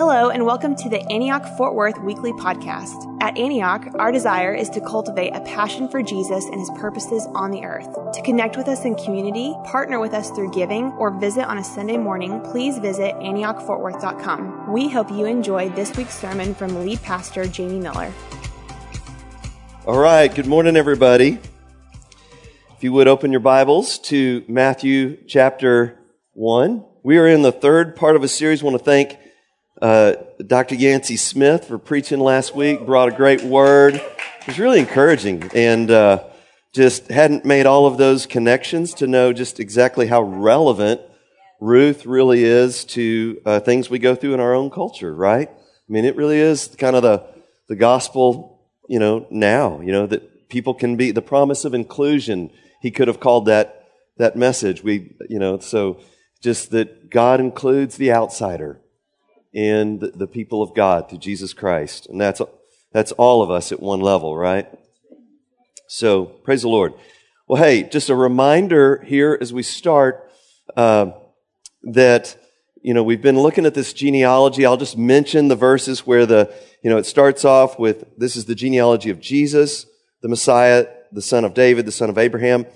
Hello, and welcome to the Antioch Fort Worth Weekly Podcast. At Antioch, our desire is to cultivate a passion for Jesus and his purposes on the earth. To connect with us in community, partner with us through giving, or visit on a Sunday morning, please visit AntiochFortWorth.com. We hope you enjoy this week's sermon from lead pastor Jamie Miller. All right, good morning, everybody. If you would open your Bibles to Matthew chapter 1. We are in the third part of a series. I want to thank uh, Dr. Yancey Smith for preaching last week, brought a great word. It was really encouraging and uh, just hadn't made all of those connections to know just exactly how relevant Ruth really is to uh, things we go through in our own culture, right? I mean, it really is kind of the, the gospel, you know, now, you know, that people can be the promise of inclusion. He could have called that, that message. We, you know, so just that God includes the outsider the, the people of God through Jesus Christ. And that's, that's all of us at one level, right? So, praise the Lord. Well, hey, just a reminder here as we start uh, that, you know, we've been looking at this genealogy. I'll just mention the verses where the, you know, it starts off with this is the genealogy of Jesus, the Messiah, the son of David, the son of Abraham.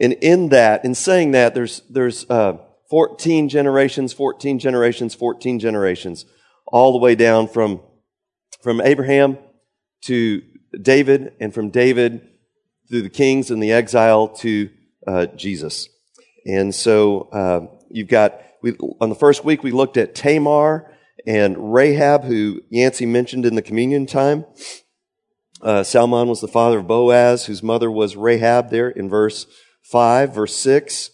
And in that, in saying that, there's, there's, uh, 14 generations, 14 generations, 14 generations, all the way down from, from Abraham to David, and from David through the kings and the exile to uh, Jesus. And so uh, you've got, we, on the first week, we looked at Tamar and Rahab, who Yancey mentioned in the communion time. Uh, Salmon was the father of Boaz, whose mother was Rahab there in verse 5, verse 6.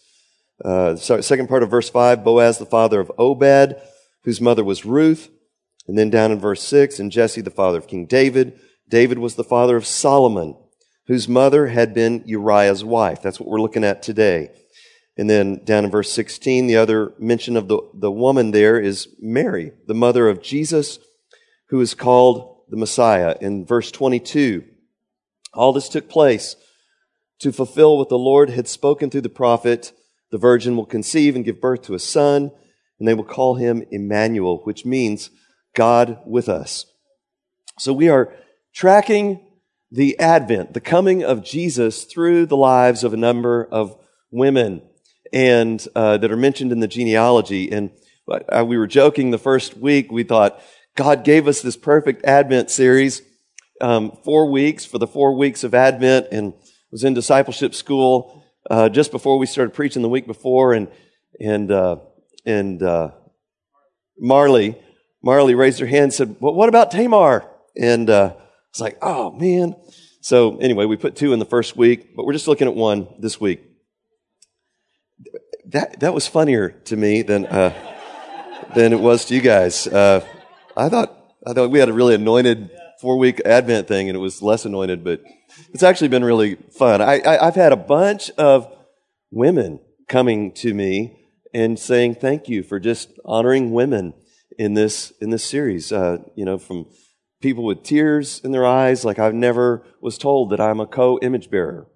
Uh, second part of verse 5, Boaz, the father of Obed, whose mother was Ruth. And then down in verse 6, and Jesse, the father of King David. David was the father of Solomon, whose mother had been Uriah's wife. That's what we're looking at today. And then down in verse 16, the other mention of the, the woman there is Mary, the mother of Jesus, who is called the Messiah. In verse 22, all this took place to fulfill what the Lord had spoken through the prophet the virgin will conceive and give birth to a son, and they will call him Emmanuel, which means God with us. So we are tracking the advent, the coming of Jesus through the lives of a number of women and uh, that are mentioned in the genealogy. And uh, we were joking the first week. We thought God gave us this perfect Advent series, um, four weeks for the four weeks of Advent, and was in discipleship school uh, just before we started preaching the week before, and and uh, and uh, Marley Marley raised her hand and said, "Well, what about Tamar?" And uh, it's like, "Oh man." So anyway, we put two in the first week, but we're just looking at one this week. That that was funnier to me than uh, than it was to you guys. Uh, I thought I thought we had a really anointed four week Advent thing, and it was less anointed, but it's actually been really fun. I, I, I've had a bunch of women coming to me and saying thank you for just honoring women in this in this series. Uh, you know, from people with tears in their eyes, like I've never was told that I'm a co-image bearer,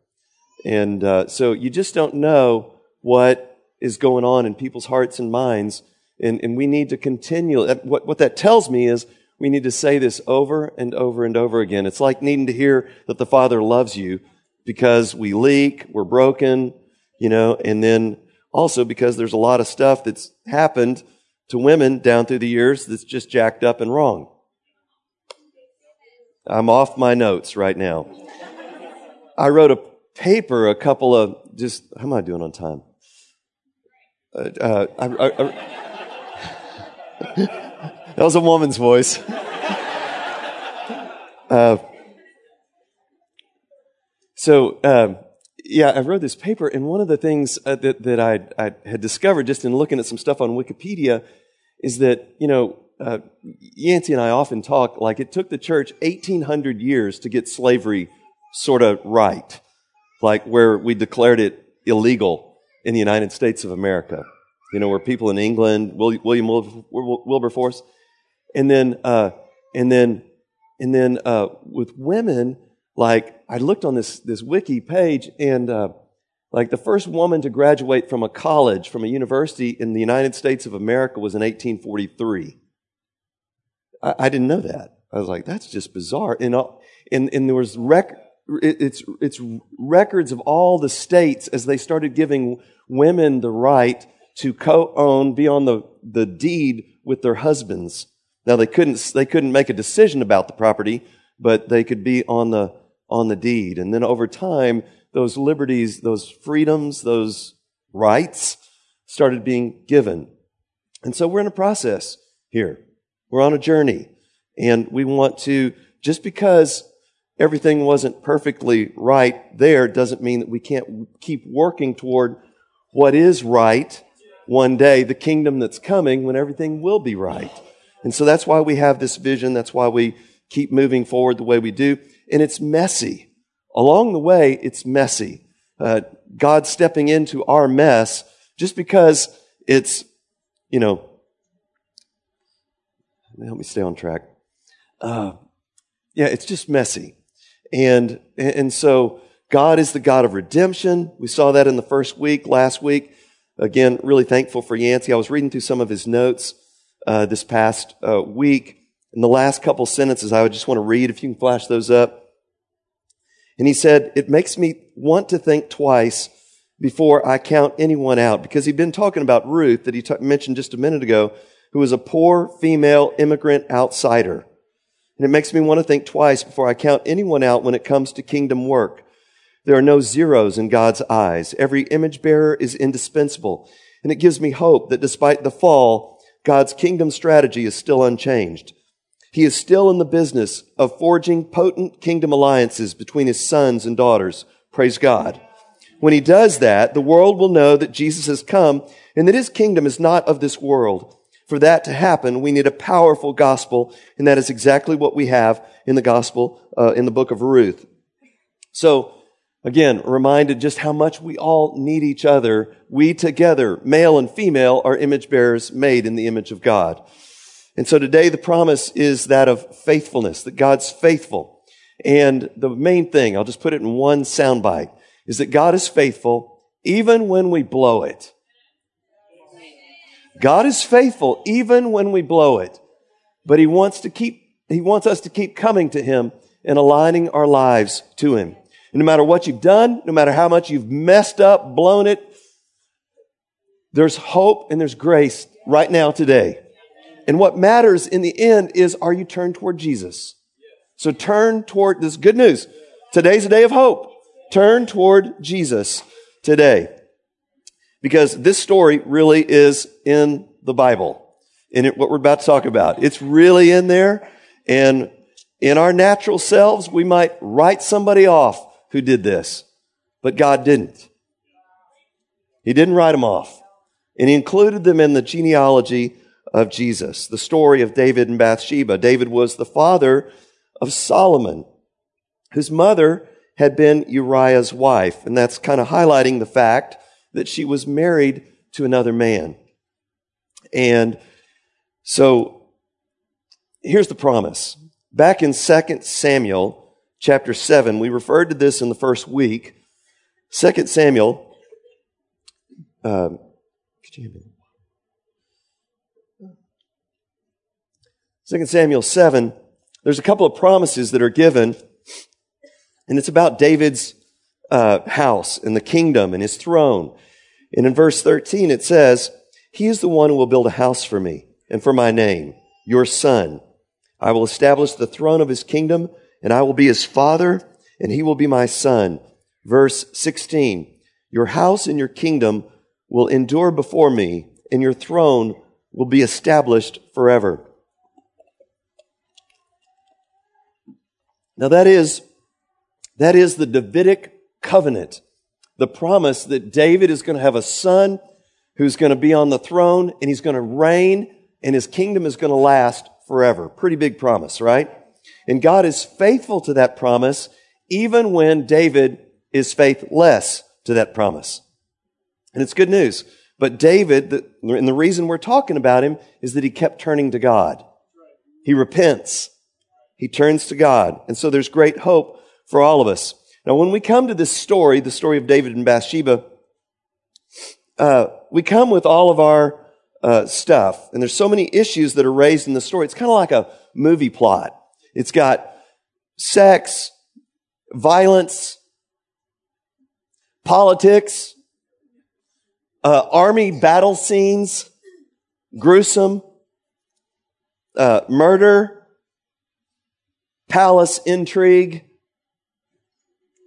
and uh, so you just don't know what is going on in people's hearts and minds, and, and we need to continue. What what that tells me is we need to say this over and over and over again. It's like needing to hear that the Father loves you because we leak, we're broken, you know, and then also because there's a lot of stuff that's happened to women down through the years that's just jacked up and wrong. I'm off my notes right now. I wrote a paper, a couple of just, how am I doing on time? Uh, uh, I, I, I that was a woman's voice. Uh, so, um, yeah, I wrote this paper, and one of the things uh, that, that I, I, had discovered just in looking at some stuff on Wikipedia is that, you know, uh, Yancey and I often talk like it took the church 1800 years to get slavery sort of right, like where we declared it illegal in the United States of America. You know, where people in England, William Wilberforce, and then, uh, and then, and then, uh, with women, like, I looked on this, this wiki page and, uh, like the first woman to graduate from a college, from a university in the United States of America was in 1843. I, I didn't know that. I was like, that's just bizarre. And, and, and there was rec- it's, it's records of all the states as they started giving women the right to co-own, be on the, the deed with their husbands. Now they couldn't, they couldn't make a decision about the property, but they could be on the, on the deed. And then over time, those liberties, those freedoms, those rights started being given. And so we're in a process here. We're on a journey. And we want to, just because everything wasn't perfectly right there doesn't mean that we can't keep working toward what is right one day, the kingdom that's coming when everything will be right. And so that's why we have this vision. That's why we keep moving forward the way we do. And it's messy. Along the way, it's messy. Uh, God stepping into our mess just because it's, you know, help me stay on track. Uh, yeah, it's just messy. And, and so God is the God of redemption. We saw that in the first week, last week. Again, really thankful for Yancey. I was reading through some of his notes uh, this past uh, week. In the last couple sentences, I would just want to read, if you can flash those up. And he said, It makes me want to think twice before I count anyone out. Because he'd been talking about Ruth, that he t- mentioned just a minute ago, who was a poor female immigrant outsider. And it makes me want to think twice before I count anyone out when it comes to kingdom work. There are no zeros in God's eyes. Every image bearer is indispensable. And it gives me hope that despite the fall, God's kingdom strategy is still unchanged. He is still in the business of forging potent kingdom alliances between his sons and daughters. Praise God. When he does that, the world will know that Jesus has come and that his kingdom is not of this world. For that to happen, we need a powerful gospel, and that is exactly what we have in the gospel, uh, in the book of Ruth. So, again, reminded just how much we all need each other. We together, male and female, are image bearers made in the image of God. And so today the promise is that of faithfulness, that God's faithful. And the main thing, I'll just put it in one soundbite, is that God is faithful even when we blow it. God is faithful even when we blow it, but He wants to keep, He wants us to keep coming to Him and aligning our lives to Him. And no matter what you've done, no matter how much you've messed up, blown it, there's hope and there's grace right now today. And what matters in the end is are you turned toward Jesus? So turn toward this good news. Today's a day of hope. Turn toward Jesus today because this story really is in the Bible. In it, what we're about to talk about. It's really in there. And in our natural selves, we might write somebody off who did this, but God didn't. He didn't write them off. And he included them in the genealogy of Jesus, the story of David and Bathsheba. David was the father of Solomon, whose mother had been Uriah's wife. And that's kind of highlighting the fact that she was married to another man. And so here's the promise. Back in 2 Samuel chapter 7, we referred to this in the first week. 2 Samuel, um, could you 2 Samuel 7, there's a couple of promises that are given, and it's about David's uh, house and the kingdom and his throne. And in verse 13, it says, He is the one who will build a house for me and for my name, your son. I will establish the throne of his kingdom, and I will be his father, and he will be my son. Verse 16, Your house and your kingdom will endure before me, and your throne will be established forever. Now that is, that is the Davidic covenant the promise that David is going to have a son who's going to be on the throne and he's going to reign and his kingdom is going to last forever. Pretty big promise, right? And God is faithful to that promise even when David is faithless to that promise. And it's good news. But David, and the reason we're talking about him is that he kept turning to God. He repents. He turns to God. And so there's great hope for all of us. Now, when we come to this story, the story of David and Bathsheba, uh, we come with all of our uh, stuff, and there's so many issues that are raised in the story. It's kind of like a movie plot. It's got sex, violence, politics, uh, army battle scenes, gruesome, uh, murder, palace intrigue.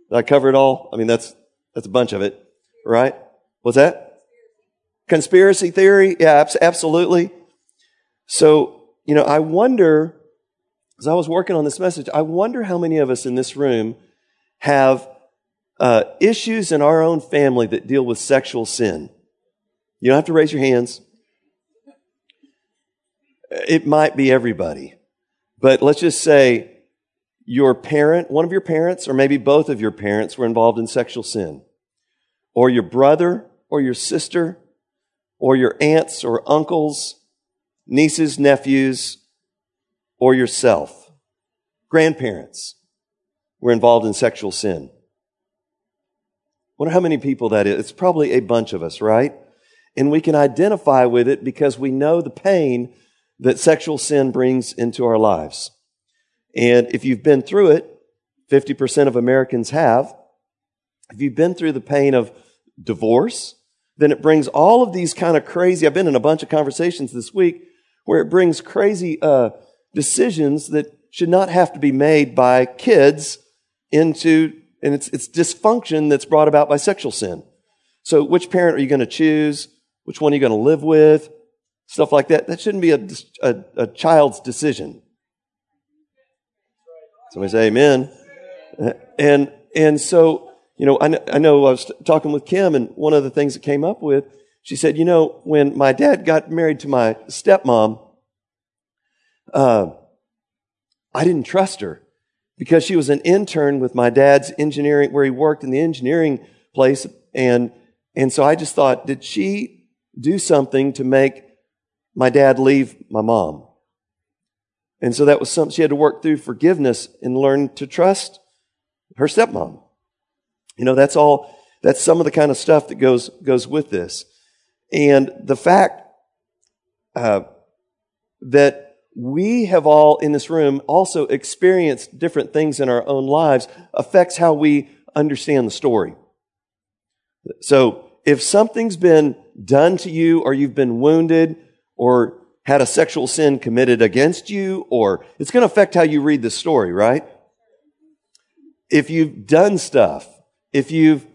Did I cover it all? I mean, that's that's a bunch of it, right? What's that? Conspiracy theory? Yeah, absolutely. So, you know, I wonder, as I was working on this message, I wonder how many of us in this room have uh, issues in our own family that deal with sexual sin. You don't have to raise your hands. It might be everybody. But let's just say your parent, one of your parents, or maybe both of your parents were involved in sexual sin. Or your brother or your sister or your aunts or uncles, nieces, nephews, or yourself. Grandparents were involved in sexual sin. Wonder how many people that is. It's probably a bunch of us, right? And we can identify with it because we know the pain that sexual sin brings into our lives. And if you've been through it, 50% of Americans have. If you've been through the pain of divorce, then it brings all of these kind of crazy, I've been in a bunch of conversations this week where it brings crazy uh, decisions that should not have to be made by kids into, and it's, it's dysfunction that's brought about by sexual sin. So which parent are you going to choose? Which one are you going to live with? Stuff like that. That shouldn't be a, a, a child's decision. Somebody say amen. And, and so you know, I, I know I was talking with Kim, and one of the things that came up with, she said, you know, when my dad got married to my stepmom, uh, I didn't trust her because she was an intern with my dad's engineering, where he worked in the engineering place, and and so I just thought, did she do something to make my dad leave my mom? And so that was something she had to work through forgiveness and learn to trust her stepmom. You know, that's all, that's some of the kind of stuff that goes, goes with this. And the fact uh, that we have all in this room also experienced different things in our own lives affects how we understand the story. So if something's been done to you or you've been wounded or had a sexual sin committed against you or it's going to affect how you read the story, right? If you've done stuff if you've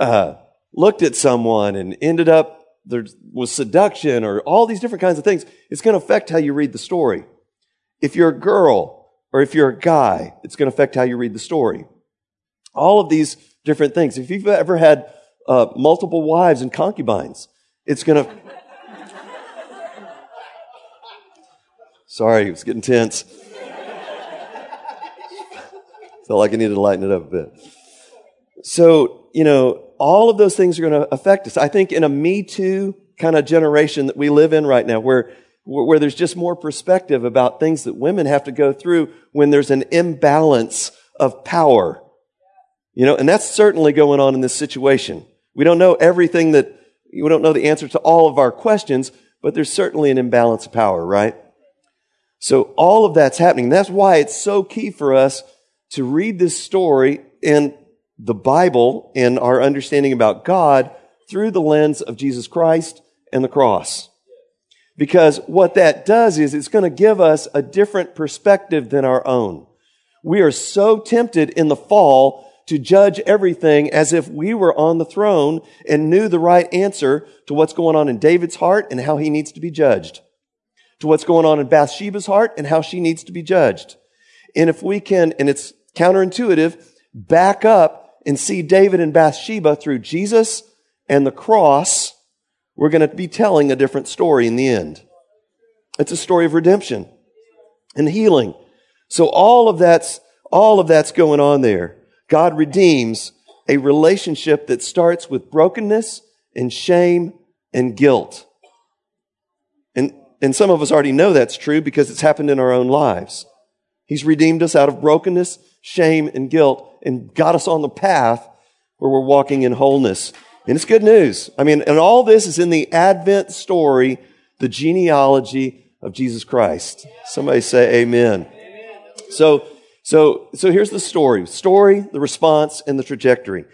uh, looked at someone and ended up there was seduction or all these different kinds of things, it's going to affect how you read the story. If you're a girl or if you're a guy, it's going to affect how you read the story. All of these different things. If you've ever had uh, multiple wives and concubines, it's going to. Sorry, it's getting tense. Felt like I needed to lighten it up a bit. So, you know, all of those things are going to affect us. I think in a Me Too kind of generation that we live in right now, where, where there's just more perspective about things that women have to go through when there's an imbalance of power. You know, and that's certainly going on in this situation. We don't know everything that, we don't know the answer to all of our questions, but there's certainly an imbalance of power, right? So all of that's happening. That's why it's so key for us to read this story and the Bible and our understanding about God through the lens of Jesus Christ and the cross. Because what that does is it's going to give us a different perspective than our own. We are so tempted in the fall to judge everything as if we were on the throne and knew the right answer to what's going on in David's heart and how he needs to be judged. To what's going on in Bathsheba's heart and how she needs to be judged. And if we can, and it's counterintuitive, back up and see David and Bathsheba through Jesus and the cross, we're going to be telling a different story in the end. It's a story of redemption and healing. So all of that's, all of that's going on there. God redeems a relationship that starts with brokenness and shame and guilt. And, and some of us already know that's true because it's happened in our own lives. He's redeemed us out of brokenness, shame, and guilt and got us on the path where we're walking in wholeness. And it's good news. I mean, and all this is in the Advent story the genealogy of Jesus Christ. Somebody say amen. So, so, so here's the story. Story, the response, and the trajectory.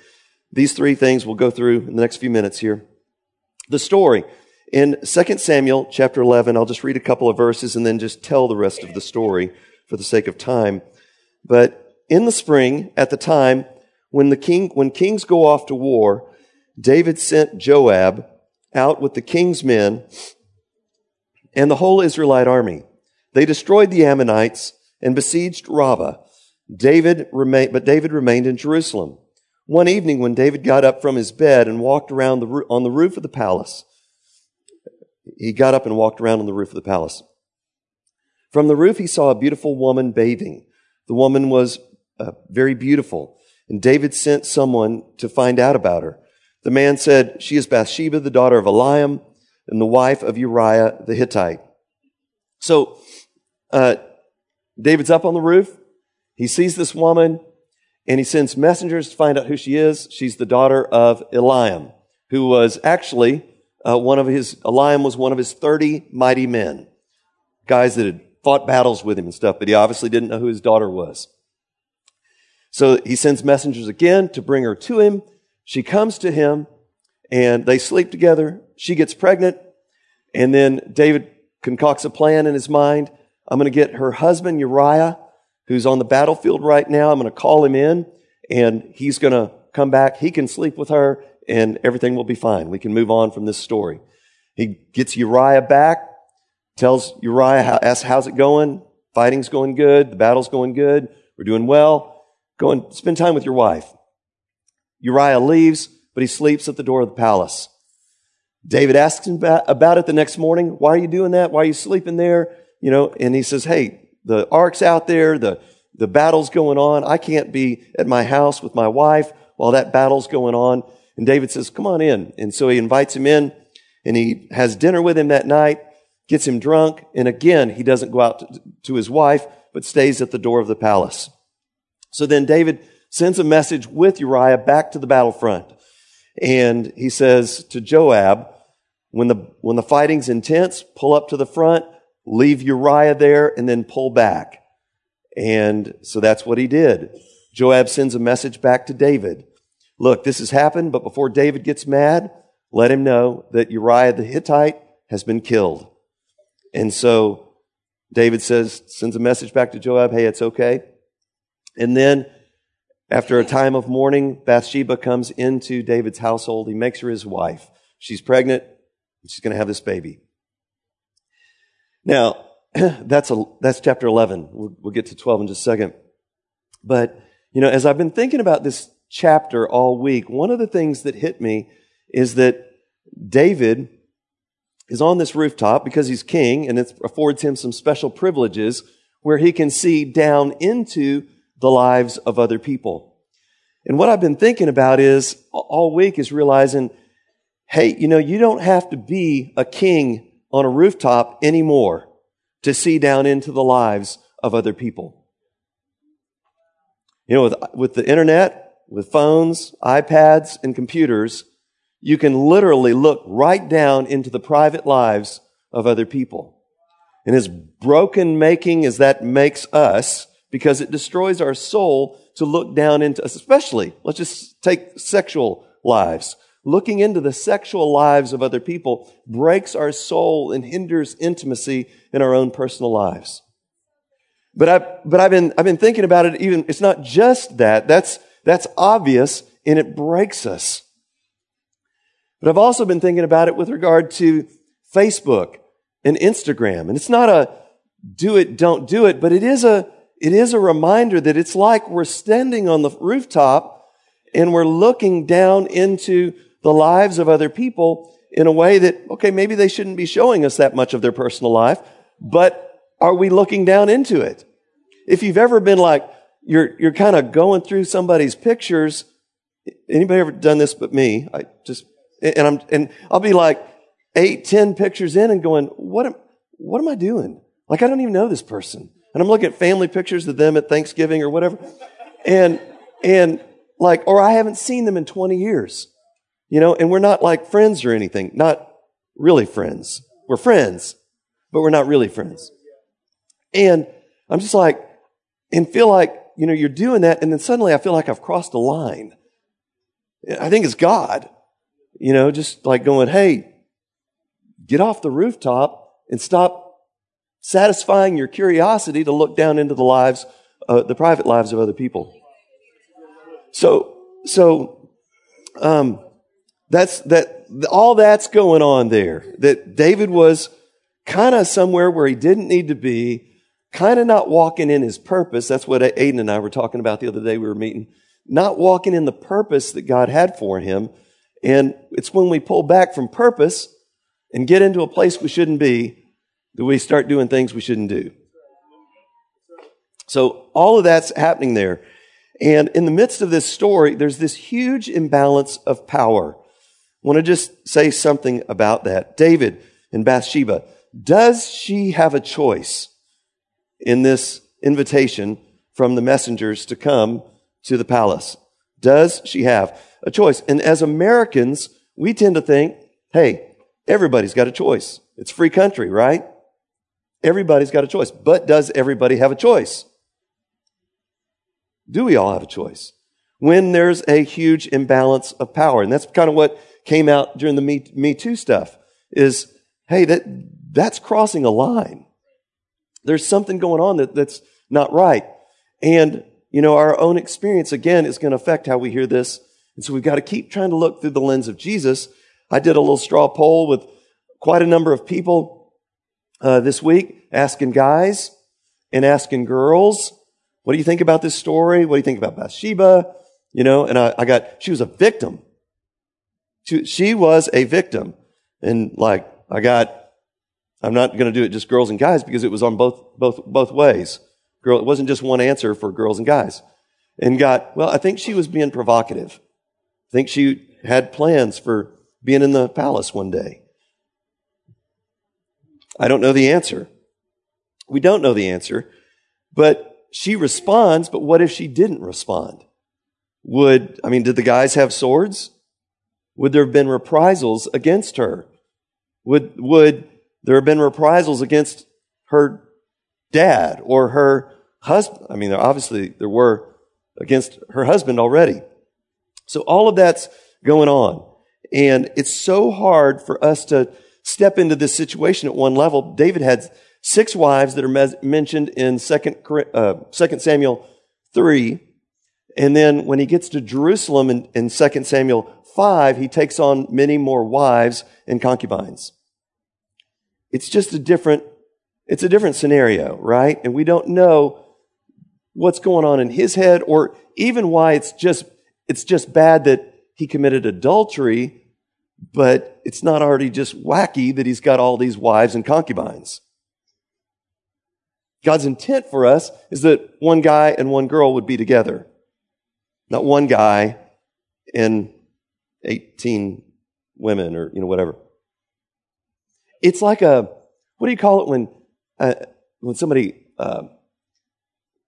These three things we'll go through in the next few minutes here. The story. In 2 Samuel chapter 11, I'll just read a couple of verses and then just tell the rest of the story for the sake of time. But in the spring, at the time when the king, when kings go off to war, David sent Joab out with the king's men and the whole Israelite army. They destroyed the Ammonites and besieged Rabbah. David remained, but David remained in Jerusalem. One evening when David got up from his bed and walked around the, on the roof of the palace, he got up and walked around on the roof of the palace. From the roof, he saw a beautiful woman bathing. The woman was uh, very beautiful, and David sent someone to find out about her. The man said, She is Bathsheba, the daughter of Eliam, and the wife of Uriah the Hittite. So, uh, David's up on the roof. He sees this woman, and he sends messengers to find out who she is. She's the daughter of Eliam, who was actually uh, one of his, Eliam was one of his 30 mighty men, guys that had fought battles with him and stuff, but he obviously didn't know who his daughter was. So he sends messengers again to bring her to him. She comes to him and they sleep together. She gets pregnant and then David concocts a plan in his mind. I'm going to get her husband Uriah, who's on the battlefield right now. I'm going to call him in and he's going to come back. He can sleep with her and everything will be fine. We can move on from this story. He gets Uriah back, tells Uriah, asks, how's it going? Fighting's going good. The battle's going good. We're doing well. Go and spend time with your wife. Uriah leaves, but he sleeps at the door of the palace. David asks him about it the next morning. Why are you doing that? Why are you sleeping there? You know, and he says, Hey, the ark's out there. The, the battle's going on. I can't be at my house with my wife while that battle's going on. And David says, come on in. And so he invites him in and he has dinner with him that night, gets him drunk. And again, he doesn't go out to, to his wife, but stays at the door of the palace. So then David sends a message with Uriah back to the battlefront. And he says to Joab, when the, when the fighting's intense, pull up to the front, leave Uriah there, and then pull back. And so that's what he did. Joab sends a message back to David. Look, this has happened, but before David gets mad, let him know that Uriah the Hittite has been killed. And so David says, sends a message back to Joab, hey, it's okay. And then after a time of mourning, Bathsheba comes into David's household. He makes her his wife. She's pregnant. She's going to have this baby. Now, that's a, that's chapter 11. We'll, we'll get to 12 in just a second. But, you know, as I've been thinking about this chapter all week, one of the things that hit me is that David is on this rooftop because he's king and it affords him some special privileges where he can see down into the lives of other people. And what I've been thinking about is all week is realizing, hey, you know, you don't have to be a king on a rooftop anymore to see down into the lives of other people. You know, with, with the internet, with phones, iPads, and computers, you can literally look right down into the private lives of other people. And as broken making as that makes us, because it destroys our soul to look down into, especially, let's just take sexual lives. Looking into the sexual lives of other people breaks our soul and hinders intimacy in our own personal lives. But I've, but I've been, I've been thinking about it even, it's not just that. That's, that's obvious and it breaks us. But I've also been thinking about it with regard to Facebook and Instagram. And it's not a do it, don't do it, but it is a, it is a reminder that it's like we're standing on the rooftop and we're looking down into the lives of other people in a way that, okay, maybe they shouldn't be showing us that much of their personal life, but are we looking down into it? If you've ever been like, you're, you're kind of going through somebody's pictures. Anybody ever done this but me? I just, and I'm, and I'll be like eight, ten pictures in and going, what am, what am I doing? Like, I don't even know this person. And I'm looking at family pictures of them at Thanksgiving or whatever. And, and like, or I haven't seen them in 20 years, you know, and we're not like friends or anything, not really friends. we're friends, but we're not really friends. And I'm just like, and feel like, you know, you're doing that. And then suddenly I feel like I've crossed a line. I think it's God, you know, just like going, Hey, get off the rooftop and stop satisfying your curiosity to look down into the lives, uh, the private lives of other people. So, so, um, that's, that, all that's going on there. That David was kind of somewhere where he didn't need to be, kind of not walking in his purpose. That's what Aiden and I were talking about the other day we were meeting. Not walking in the purpose that God had for him. And it's when we pull back from purpose and get into a place we shouldn't be that we start doing things we shouldn't do. So all of that's happening there. And in the midst of this story, there's this huge imbalance of power. I want to just say something about that. David and Bathsheba, does she have a choice in this invitation from the messengers to come to the palace? Does she have a choice? And as Americans, we tend to think, hey, everybody's got a choice. It's free country, right? Everybody's got a choice. But does everybody have a choice? Do we all have a choice? When there's a huge imbalance of power. And that's kind of what came out during the Me, Me Too stuff is, hey, that, that's crossing a line. There's something going on that, that's not right. And, you know, our own experience, again, is going to affect how we hear this. And so we've got to keep trying to look through the lens of Jesus. I did a little straw poll with quite a number of people uh, this week, asking guys and asking girls, what do you think about this story? What do you think about Bathsheba? You know, and I, I got, she was a victim. She, she was a victim. And like, I got I'm not going to do it just girls and guys because it was on both, both, both ways. Girl, it wasn't just one answer for girls and guys. And got, well, I think she was being provocative. I think she had plans for being in the palace one day. I don't know the answer. We don't know the answer, but she responds, but what if she didn't respond? Would, I mean, did the guys have swords? Would there have been reprisals against her? Would, would there have been reprisals against her dad or her husband. I mean, obviously there were against her husband already. So all of that's going on. And it's so hard for us to step into this situation at one level. David had six wives that are mentioned in second, uh, 2 Samuel 3. And then when he gets to Jerusalem in, in 2 Samuel 5, he takes on many more wives and concubines. It's just a different, it's a different scenario, right? And we don't know what's going on in his head or even why it's just, it's just bad that he committed adultery, but it's not already just wacky that he's got all these wives and concubines. God's intent for us is that one guy and one girl would be together. Not one guy and 18 women or, you know, whatever. It's like a, what do you call it when, uh, when somebody uh,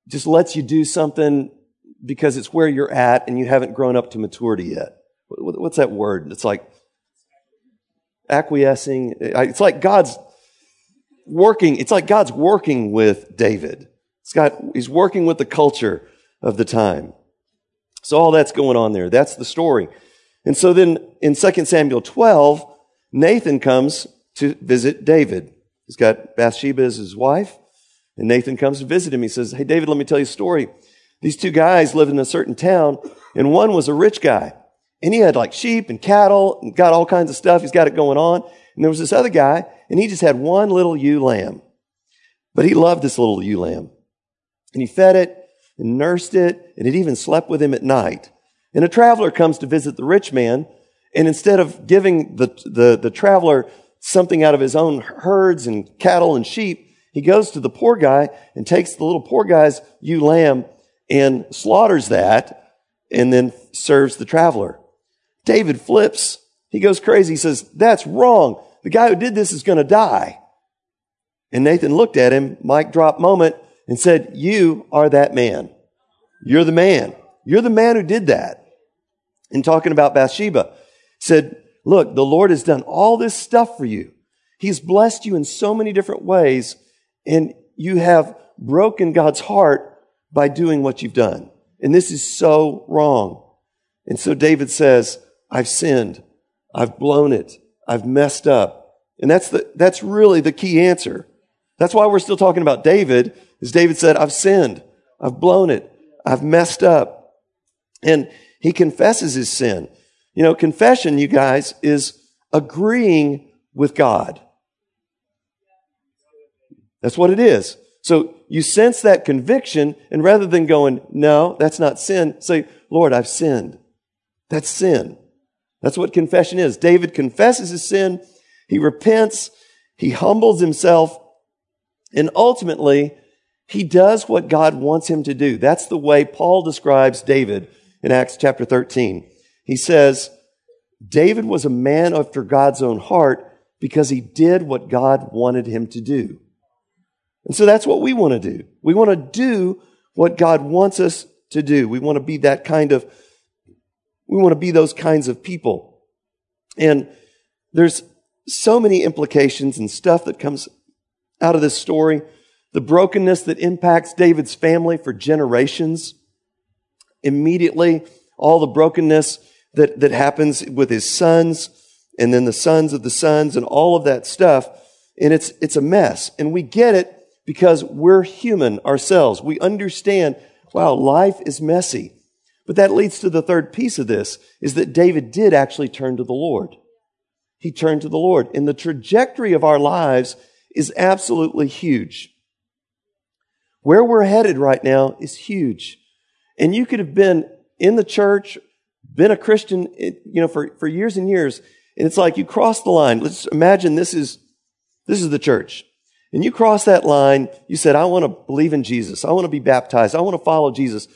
just lets you do something because it's where you're at and you haven't grown up to maturity yet? What's that word? It's like acquiescing. It's like God's working. It's like God's working with David. It's got, he's working with the culture of the time. So all that's going on there. That's the story. And so then in 2 Samuel 12, Nathan comes to visit David. He's got Bathsheba as his wife, and Nathan comes to visit him. He says, Hey, David, let me tell you a story. These two guys lived in a certain town, and one was a rich guy. And he had like sheep and cattle and got all kinds of stuff. He's got it going on. And there was this other guy, and he just had one little ewe lamb. But he loved this little ewe lamb. And he fed it and nursed it, and it even slept with him at night. And a traveler comes to visit the rich man, and instead of giving the, the, the traveler something out of his own herds and cattle and sheep, he goes to the poor guy and takes the little poor guy's ewe lamb and slaughters that and then serves the traveler. David flips. He goes crazy. He says, that's wrong. The guy who did this is going to die. And Nathan looked at him, mic drop moment, and said, you are that man. You're the man. You're the man who did that. And talking about Bathsheba, said, Look, the Lord has done all this stuff for you. He's blessed you in so many different ways, and you have broken God's heart by doing what you've done. And this is so wrong. And so David says, I've sinned. I've blown it. I've messed up. And that's the, that's really the key answer. That's why we're still talking about David, is David said, I've sinned. I've blown it. I've messed up. And he confesses his sin. You know, confession, you guys, is agreeing with God. That's what it is. So you sense that conviction, and rather than going, no, that's not sin, say, Lord, I've sinned. That's sin. That's what confession is. David confesses his sin, he repents, he humbles himself, and ultimately, he does what God wants him to do. That's the way Paul describes David in Acts chapter 13. He says, David was a man after God's own heart because he did what God wanted him to do. And so that's what we want to do. We want to do what God wants us to do. We want to be that kind of, we want to be those kinds of people. And there's so many implications and stuff that comes out of this story. The brokenness that impacts David's family for generations. Immediately, all the brokenness that, that happens with his sons and then the sons of the sons and all of that stuff. And it's, it's a mess. And we get it because we're human ourselves. We understand, wow, life is messy. But that leads to the third piece of this is that David did actually turn to the Lord. He turned to the Lord. And the trajectory of our lives is absolutely huge. Where we're headed right now is huge. And you could have been in the church, been a Christian, you know, for, for years and years. And it's like you cross the line. Let's imagine this is, this is the church and you cross that line, you said, I want to believe in Jesus. I want to be baptized. I want to follow Jesus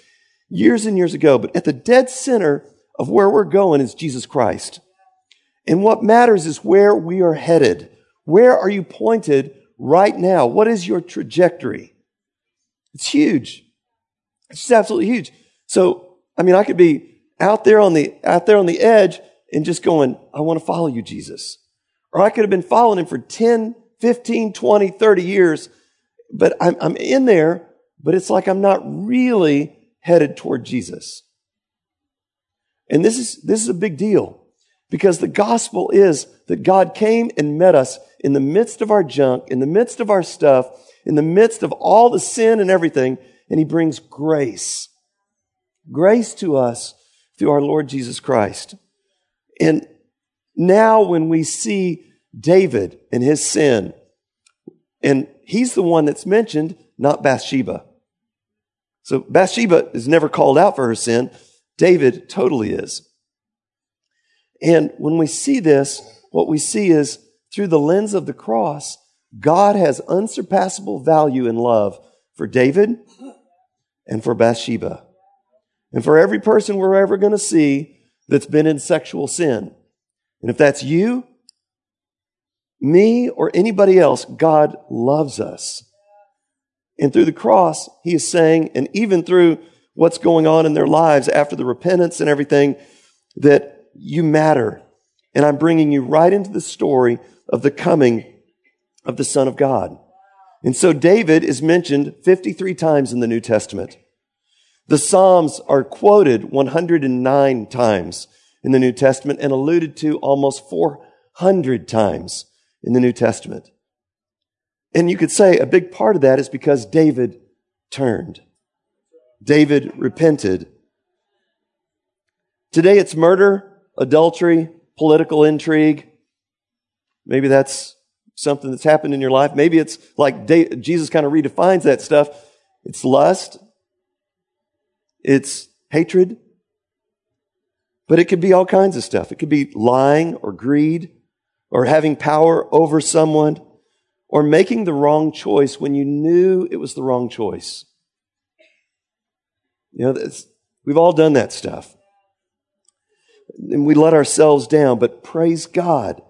years and years ago. But at the dead center of where we're going is Jesus Christ. And what matters is where we are headed. Where are you pointed right now? What is your trajectory? It's huge. It's just absolutely huge. So, I mean, I could be out there on the, out there on the edge and just going, I want to follow you, Jesus. Or I could have been following him for 10, 15, 20, 30 years, but I'm, I'm in there, but it's like I'm not really headed toward Jesus. And this is, this is a big deal because the gospel is that God came and met us in the midst of our junk, in the midst of our stuff, in the midst of all the sin and everything, and he brings grace. Grace to us through our Lord Jesus Christ. And now when we see David and his sin. And he's the one that's mentioned, not Bathsheba. So Bathsheba is never called out for her sin. David totally is. And when we see this, what we see is through the lens of the cross, God has unsurpassable value and love for David and for Bathsheba. And for every person we're ever going to see that's been in sexual sin. And if that's you, me or anybody else, God loves us. And through the cross, he is saying, and even through what's going on in their lives after the repentance and everything, that you matter. And I'm bringing you right into the story of the coming of the Son of God. And so David is mentioned 53 times in the New Testament. The Psalms are quoted 109 times in the New Testament and alluded to almost 400 times in the New Testament. And you could say a big part of that is because David turned. David repented. Today it's murder, adultery, political intrigue. Maybe that's something that's happened in your life. Maybe it's like Jesus kind of redefines that stuff. It's lust. It's hatred. But it could be all kinds of stuff. It could be lying or greed or having power over someone or making the wrong choice when you knew it was the wrong choice. You know, we've all done that stuff. And we let ourselves down, but praise God.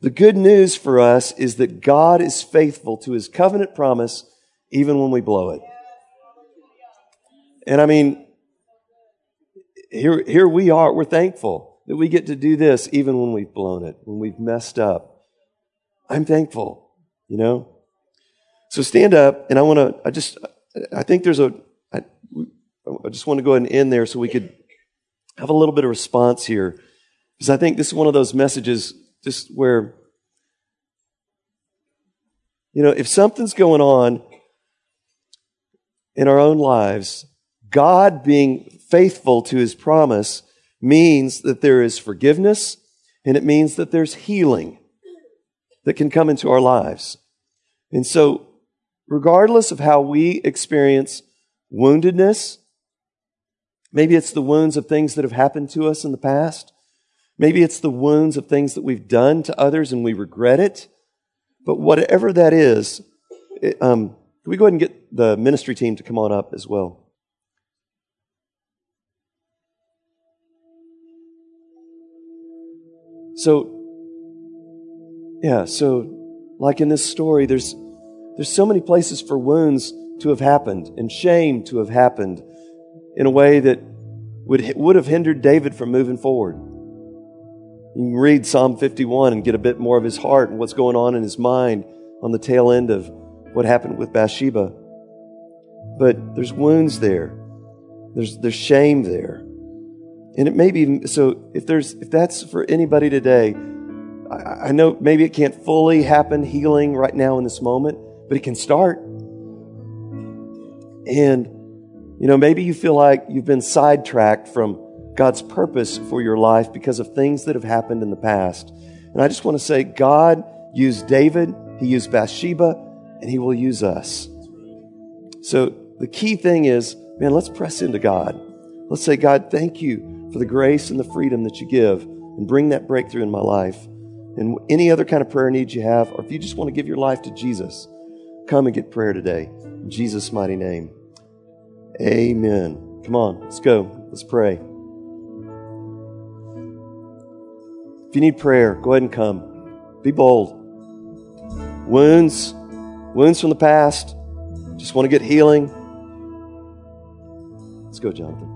The good news for us is that God is faithful to his covenant promise even when we blow it. And I mean, here, here we are, we're thankful that we get to do this even when we've blown it, when we've messed up. I'm thankful, you know? So stand up, and I want to, I just, I think there's a, I, I just want to go ahead and end there so we could have a little bit of response here. Because I think this is one of those messages just where, you know, if something's going on in our own lives, God being faithful to his promise means that there is forgiveness and it means that there's healing that can come into our lives. And so, regardless of how we experience woundedness, maybe it's the wounds of things that have happened to us in the past. Maybe it's the wounds of things that we've done to others and we regret it. But whatever that is, it, um, can we go ahead and get the ministry team to come on up as well? So, yeah, so like in this story, there's, there's so many places for wounds to have happened and shame to have happened in a way that would, would have hindered David from moving forward. You can read Psalm 51 and get a bit more of his heart and what's going on in his mind on the tail end of what happened with Bathsheba. But there's wounds there. There's, there's shame there. And it may be so if there's if that's for anybody today, I, know maybe it can't fully happen healing right now in this moment, but it can start. And you know, maybe you feel like you've been sidetracked from God's purpose for your life because of things that have happened in the past. And I just want to say, God used David, He used Bathsheba, and He will use us. So the key thing is, man, let's press into God. Let's say, God, thank you for the grace and the freedom that you give and bring that breakthrough in my life. And any other kind of prayer needs you have, or if you just want to give your life to Jesus, come and get prayer today. In Jesus' mighty name. Amen. Come on, let's go. Let's pray. If you need prayer, go ahead and come. Be bold. Wounds, wounds from the past. Just want to get healing. Let's go, Jonathan.